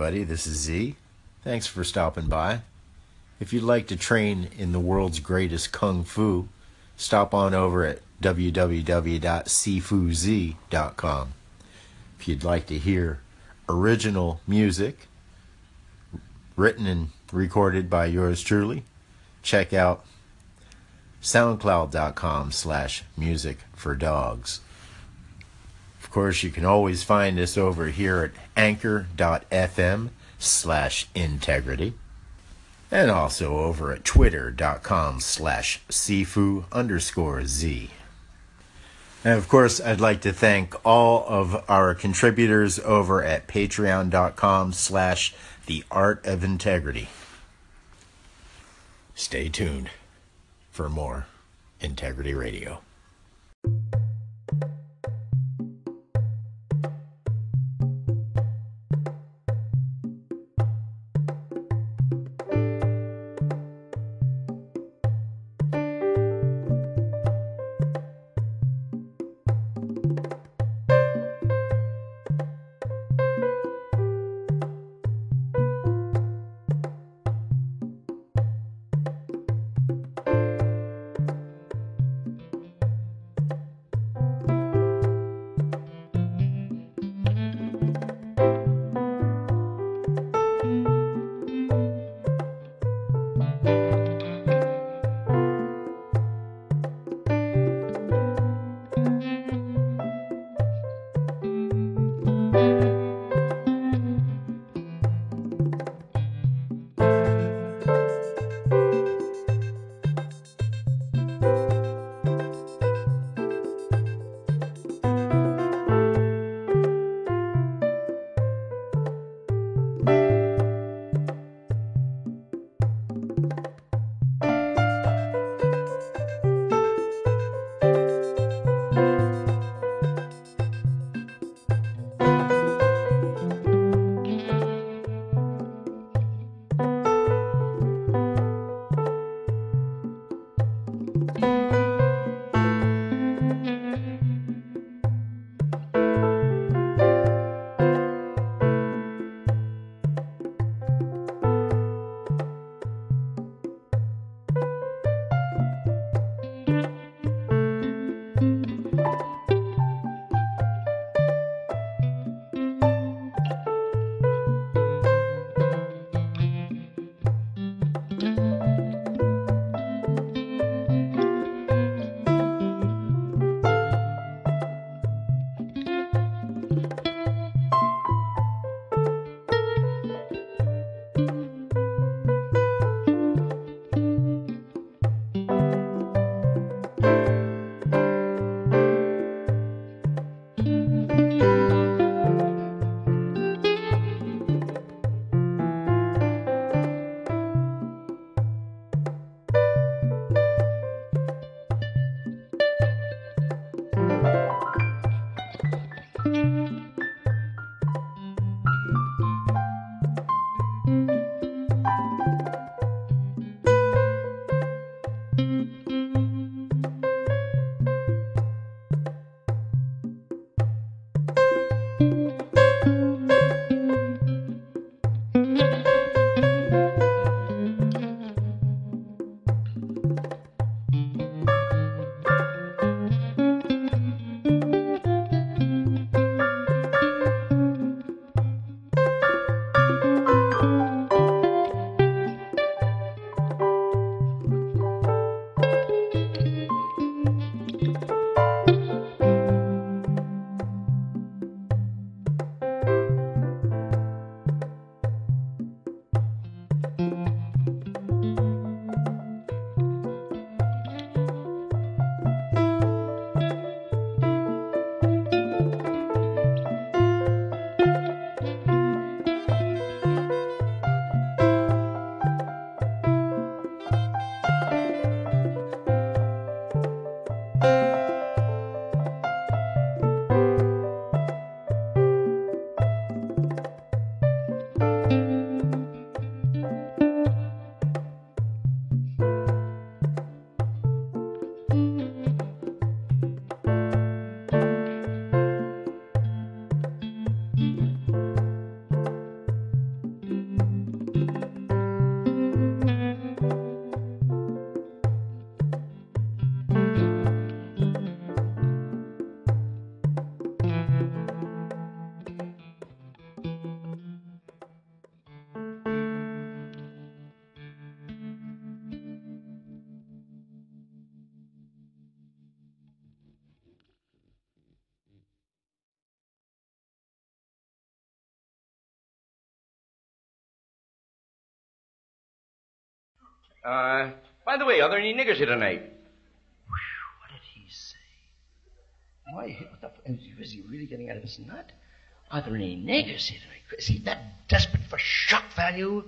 everybody, this is Z. Thanks for stopping by. If you'd like to train in the world's greatest kung fu, stop on over at www.cfuz.com. If you'd like to hear original music written and recorded by yours truly, check out soundcloud.com slash music for dogs. Of course, you can always find us over here at anchor.fm slash integrity and also over at twitter.com slash sifu underscore z. And of course, I'd like to thank all of our contributors over at patreon.com slash the art of integrity. Stay tuned for more Integrity Radio. Uh, by the way, are there any niggers here tonight? What did he say? Why, what the, f- is he really getting out of his nut? Are there any niggers here tonight? Is he that desperate for shock value?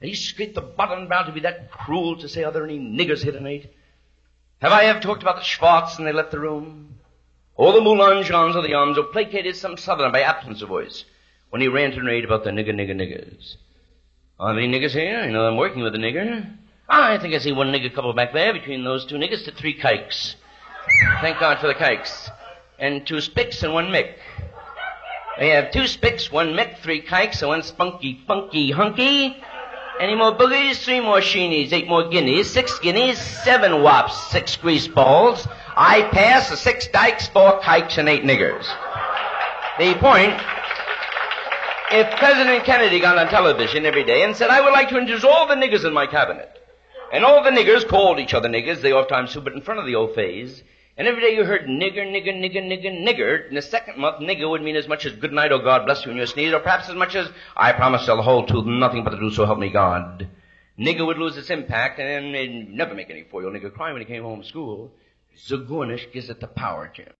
Did he scrape the bottom bound to be that cruel to say, are there any niggers here tonight? Have I ever talked about the Schwartz and they left the room? Or the Moulangeons or the Yoms who placated some southerner by absence of voice when he ranted and raved about the nigger, nigger, niggers? Are there any niggers here? You know I'm working with a nigger. I think I see one nigger couple back there. Between those two niggers to three kikes. Thank God for the kikes. And two spicks and one mick. They have two spicks, one mick, three kikes, and one spunky, funky, hunky. Any more boogies? Three more sheenies, eight more guineas, six guineas, seven wops, six grease balls. I pass the six dykes, four kikes, and eight niggers. The point, if President Kennedy got on television every day and said, I would like to introduce all the niggers in my cabinet, and all the niggers called each other niggers, they oftentimes stood in front of the old phase, and every day you heard nigger, nigger, nigger, nigger, nigger. In the second month, nigger would mean as much as good night or God bless you in your sneeze, or perhaps as much as I promise to tell the whole truth, nothing but the truth, so help me God. Nigger would lose its impact, and then never make any four-year-old nigger cry when he came home from school. Zagornish gives it the power, Jim.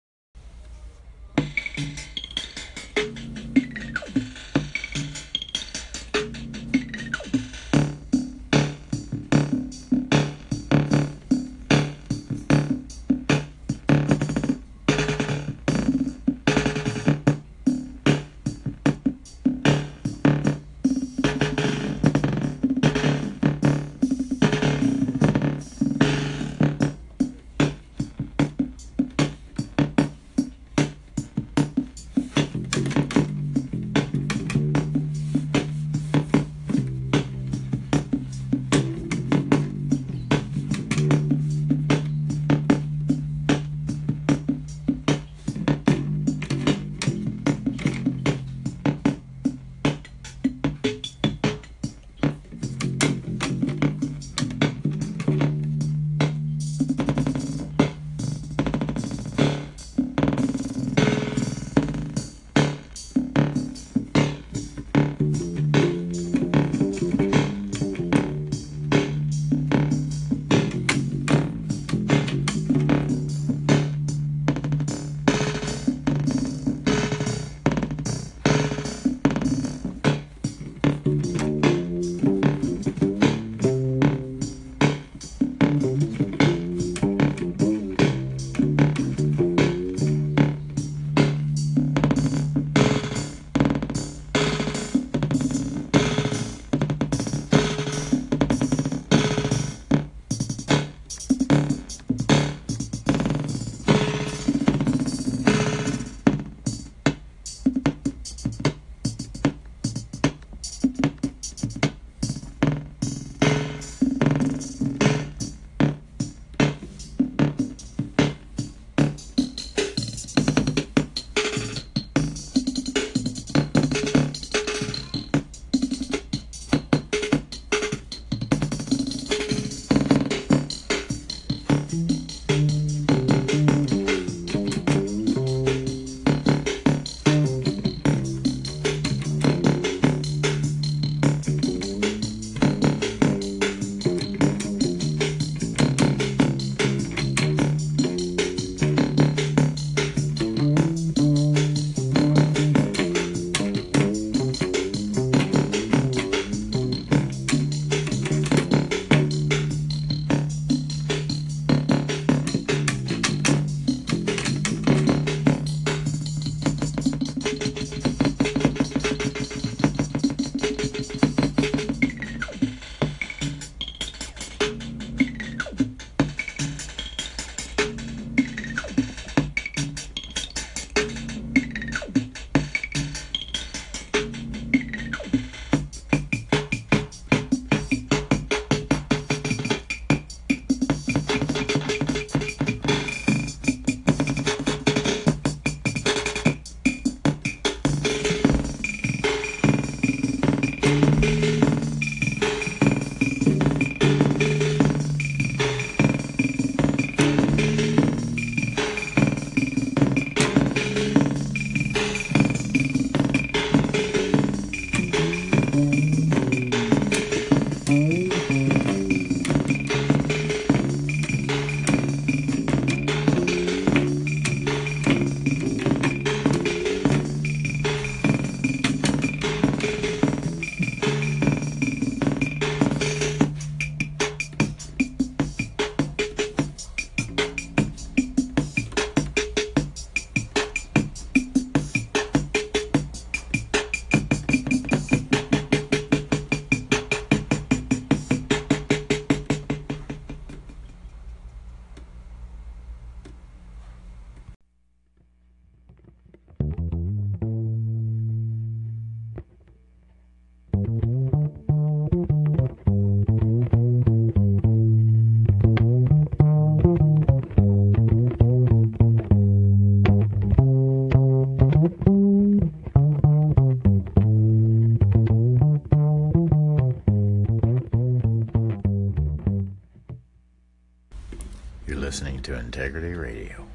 Listening to Integrity Radio.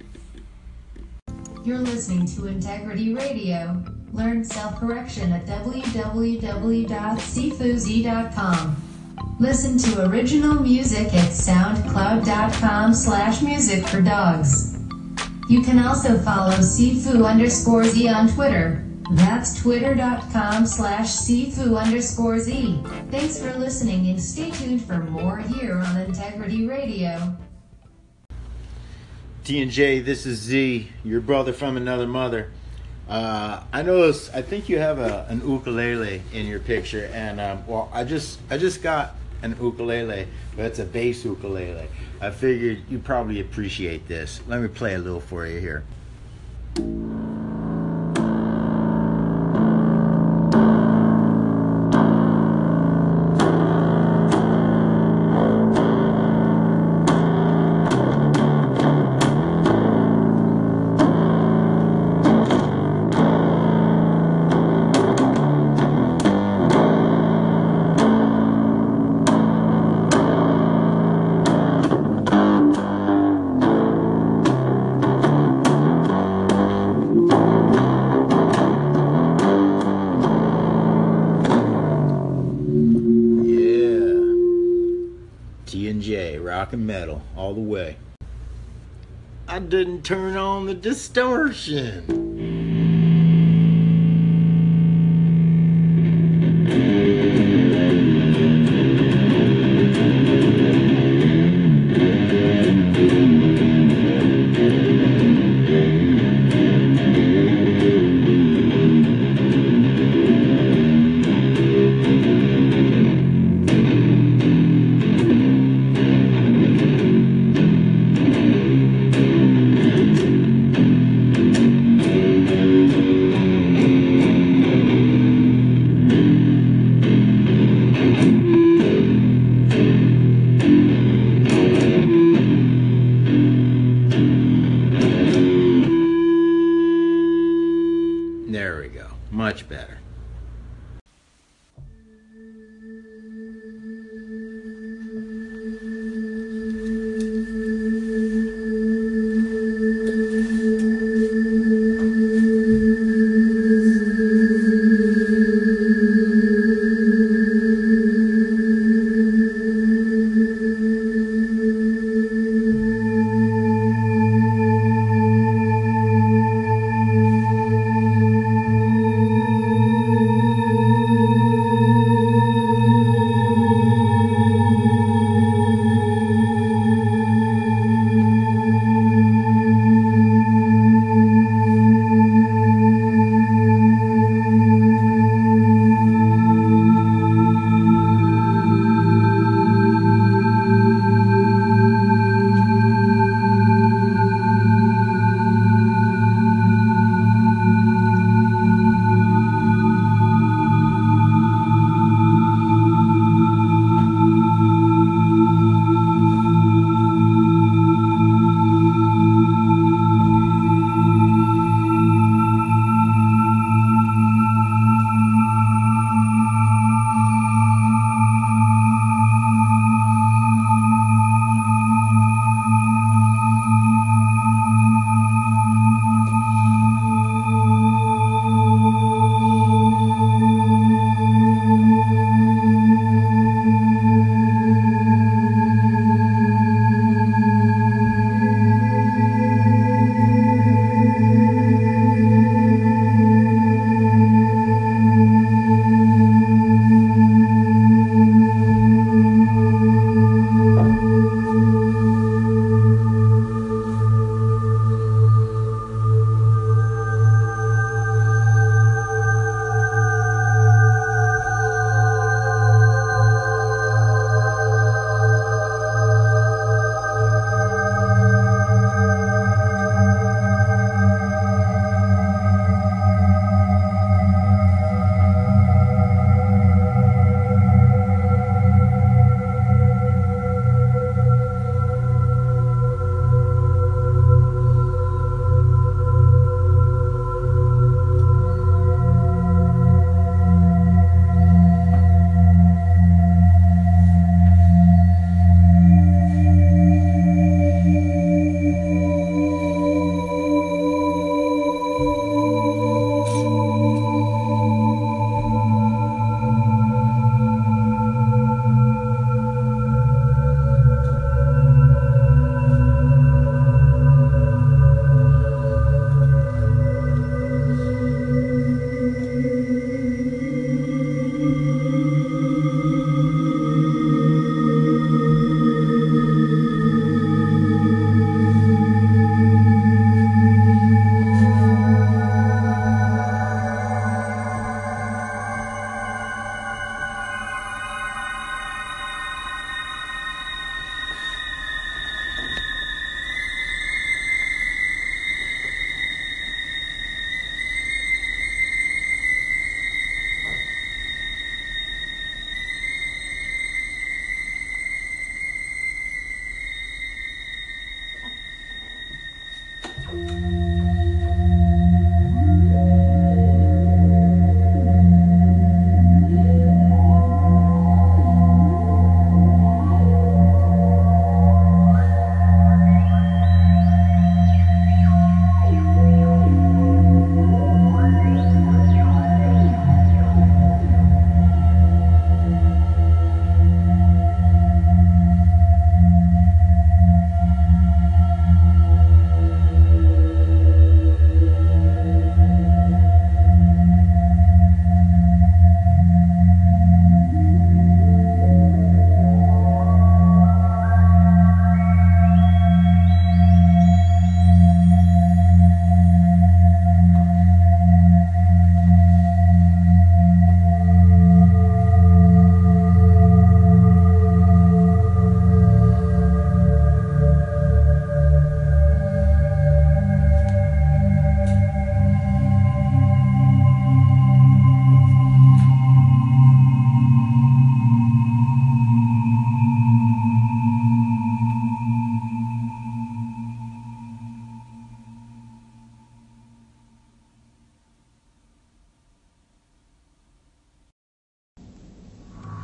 You're listening to Integrity Radio. Learn self-correction at www.cfuzi.com. Listen to original music at soundcloud.com slash music for dogs. You can also follow Sifu underscore Z on Twitter. That's twitter.com slash Sifu underscore Z. Thanks for listening and stay tuned for more here on Integrity Radio. T and J, this is Z, your brother from another mother. Uh, I noticed. I think you have a, an ukulele in your picture, and um, well, I just I just got an ukulele, but it's a bass ukulele. I figured you probably appreciate this. Let me play a little for you here. All the way. I didn't turn on the distortion.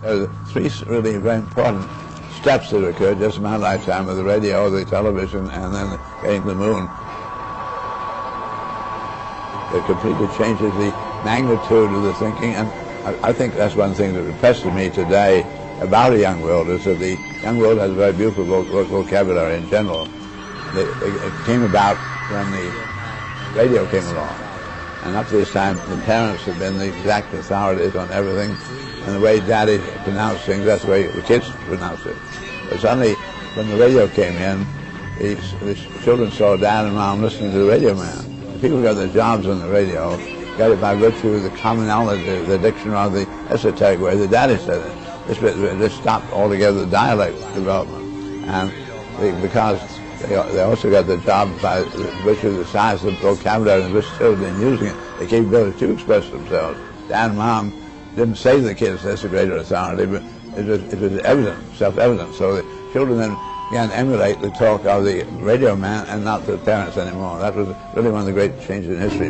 There are three really very important steps that occurred just in my lifetime with the radio, the television, and then getting the moon. It completely changes the magnitude of the thinking, and I, I think that's one thing that impresses me today about a young world is that the young world has a very beautiful vocabulary in general. It came about when the radio came along. And up to this time, the parents have been the exact authorities on everything. And the way daddy pronounced things, that's the way the kids pronounce it. But suddenly, when the radio came in, the, the children saw dad and mom listening to the radio man. The People got their jobs on the radio, got it by virtue of the commonality, the diction, or the esoteric way the daddy said it. This, this stopped altogether the dialect development. And because they, they also got the job by virtue of the size of the vocabulary and versatility in using it, the capability to express themselves. Dad and mom didn't say to the kids that's a greater authority, but it was, it was evident, self-evident. So the children then began to emulate the talk of the radio man and not the parents anymore. That was really one of the great changes in history.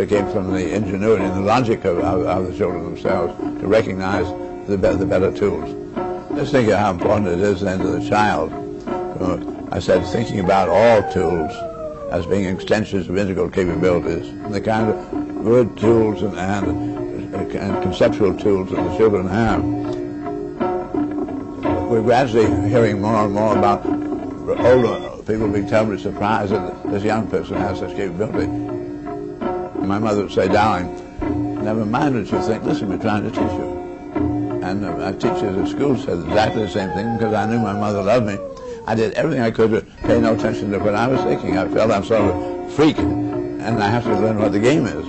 It came from the ingenuity and the logic of, of, of the children themselves to recognize the, the better tools. Just think of how important it is then to the child uh, I said thinking about all tools as being extensions of integral capabilities, the kind of good tools and, and, and conceptual tools that the children have. We're gradually hearing more and more about older people being terribly surprised that this young person has such capability. My mother would say, darling, never mind what you think, listen, we're trying to teach you. And uh, my teachers at school said exactly the same thing because I knew my mother loved me I did everything I could to pay no attention to what I was thinking. I felt I'm sort of a freak, and I have to learn what the game is.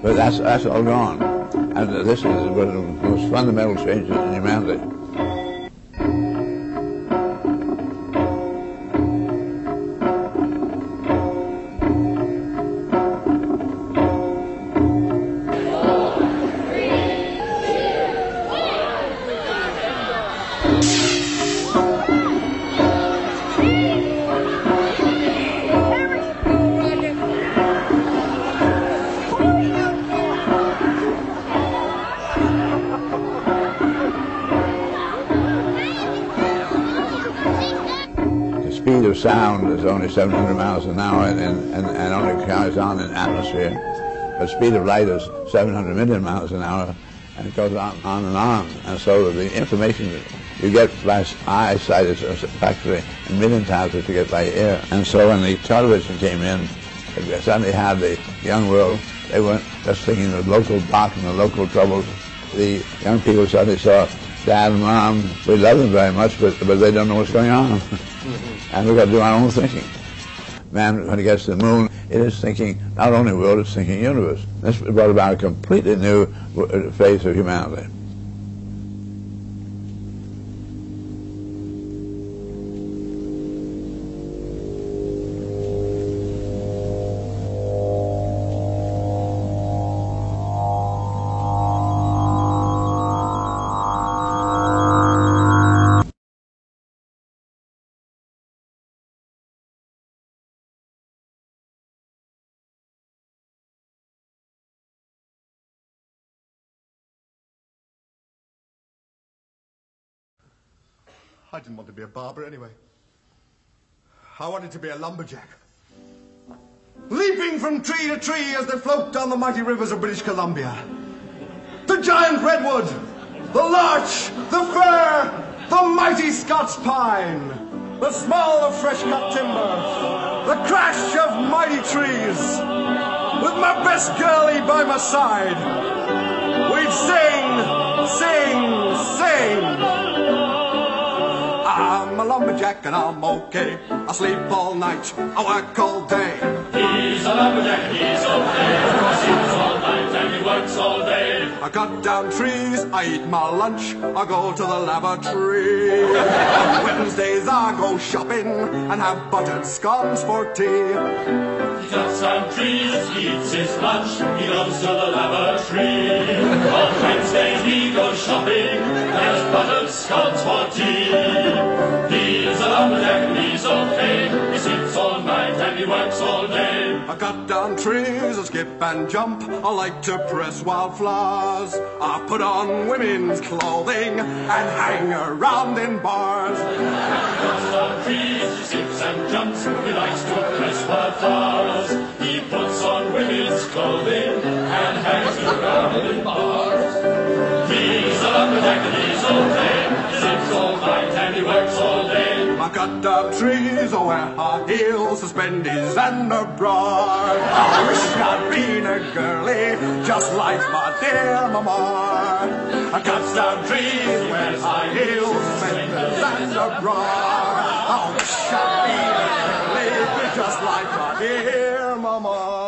But that's that's all gone, and this is one of the most fundamental changes in humanity. Sound is only 700 miles an hour and, and, and only carries on in atmosphere. But speed of light is 700 million miles an hour and it goes on, on and on. And so the information you get by eyesight is actually a million times what you get by ear. And so when the television came in, suddenly had the young world, they weren't just thinking of the local block and the local troubles. The young people suddenly saw dad and mom, we love them very much, but, but they don't know what's going on. and we've got to do our own thinking. Man, when he gets to the moon, it is thinking not only world, it's thinking universe. This brought about a completely new uh, phase of humanity. To be a barber anyway. I wanted to be a lumberjack. Leaping from tree to tree as they float down the mighty rivers of British Columbia. The giant redwood, the larch, the fir, the mighty Scots pine, the smell of fresh-cut timber, the crash of mighty trees. With my best girlie by my side, we'd sing, I'm a lumberjack and I'm okay. I sleep all night, I work all day. He's a lumberjack, he's okay. He sleeps all night and he works all day. I cut down trees, I eat my lunch, I go to the lavatory. On Wednesdays I go shopping and have buttered scones for tea. He cuts down trees, he eats his lunch, he goes to the lavatory. On Wednesdays he goes shopping, has buttered scones for tea. He sleeps all night and he works all day. I cut down trees, I skip and jump. I like to press wildflowers. I put on women's clothing and hang around in bars. Cuts down trees, he skips and jumps, he likes to press wildflowers. He puts on women's clothing and hangs around in bars. He's a lumberjack and he's all day. He sleeps all night and he works all day. I cut down trees, I wear high heels, suspenders and a bra. I wish I'd been a girlie, just like my dear mama. I cut down trees, wear high heels, suspenders and a bra. I wish I'd been a girlie, just like my dear mama.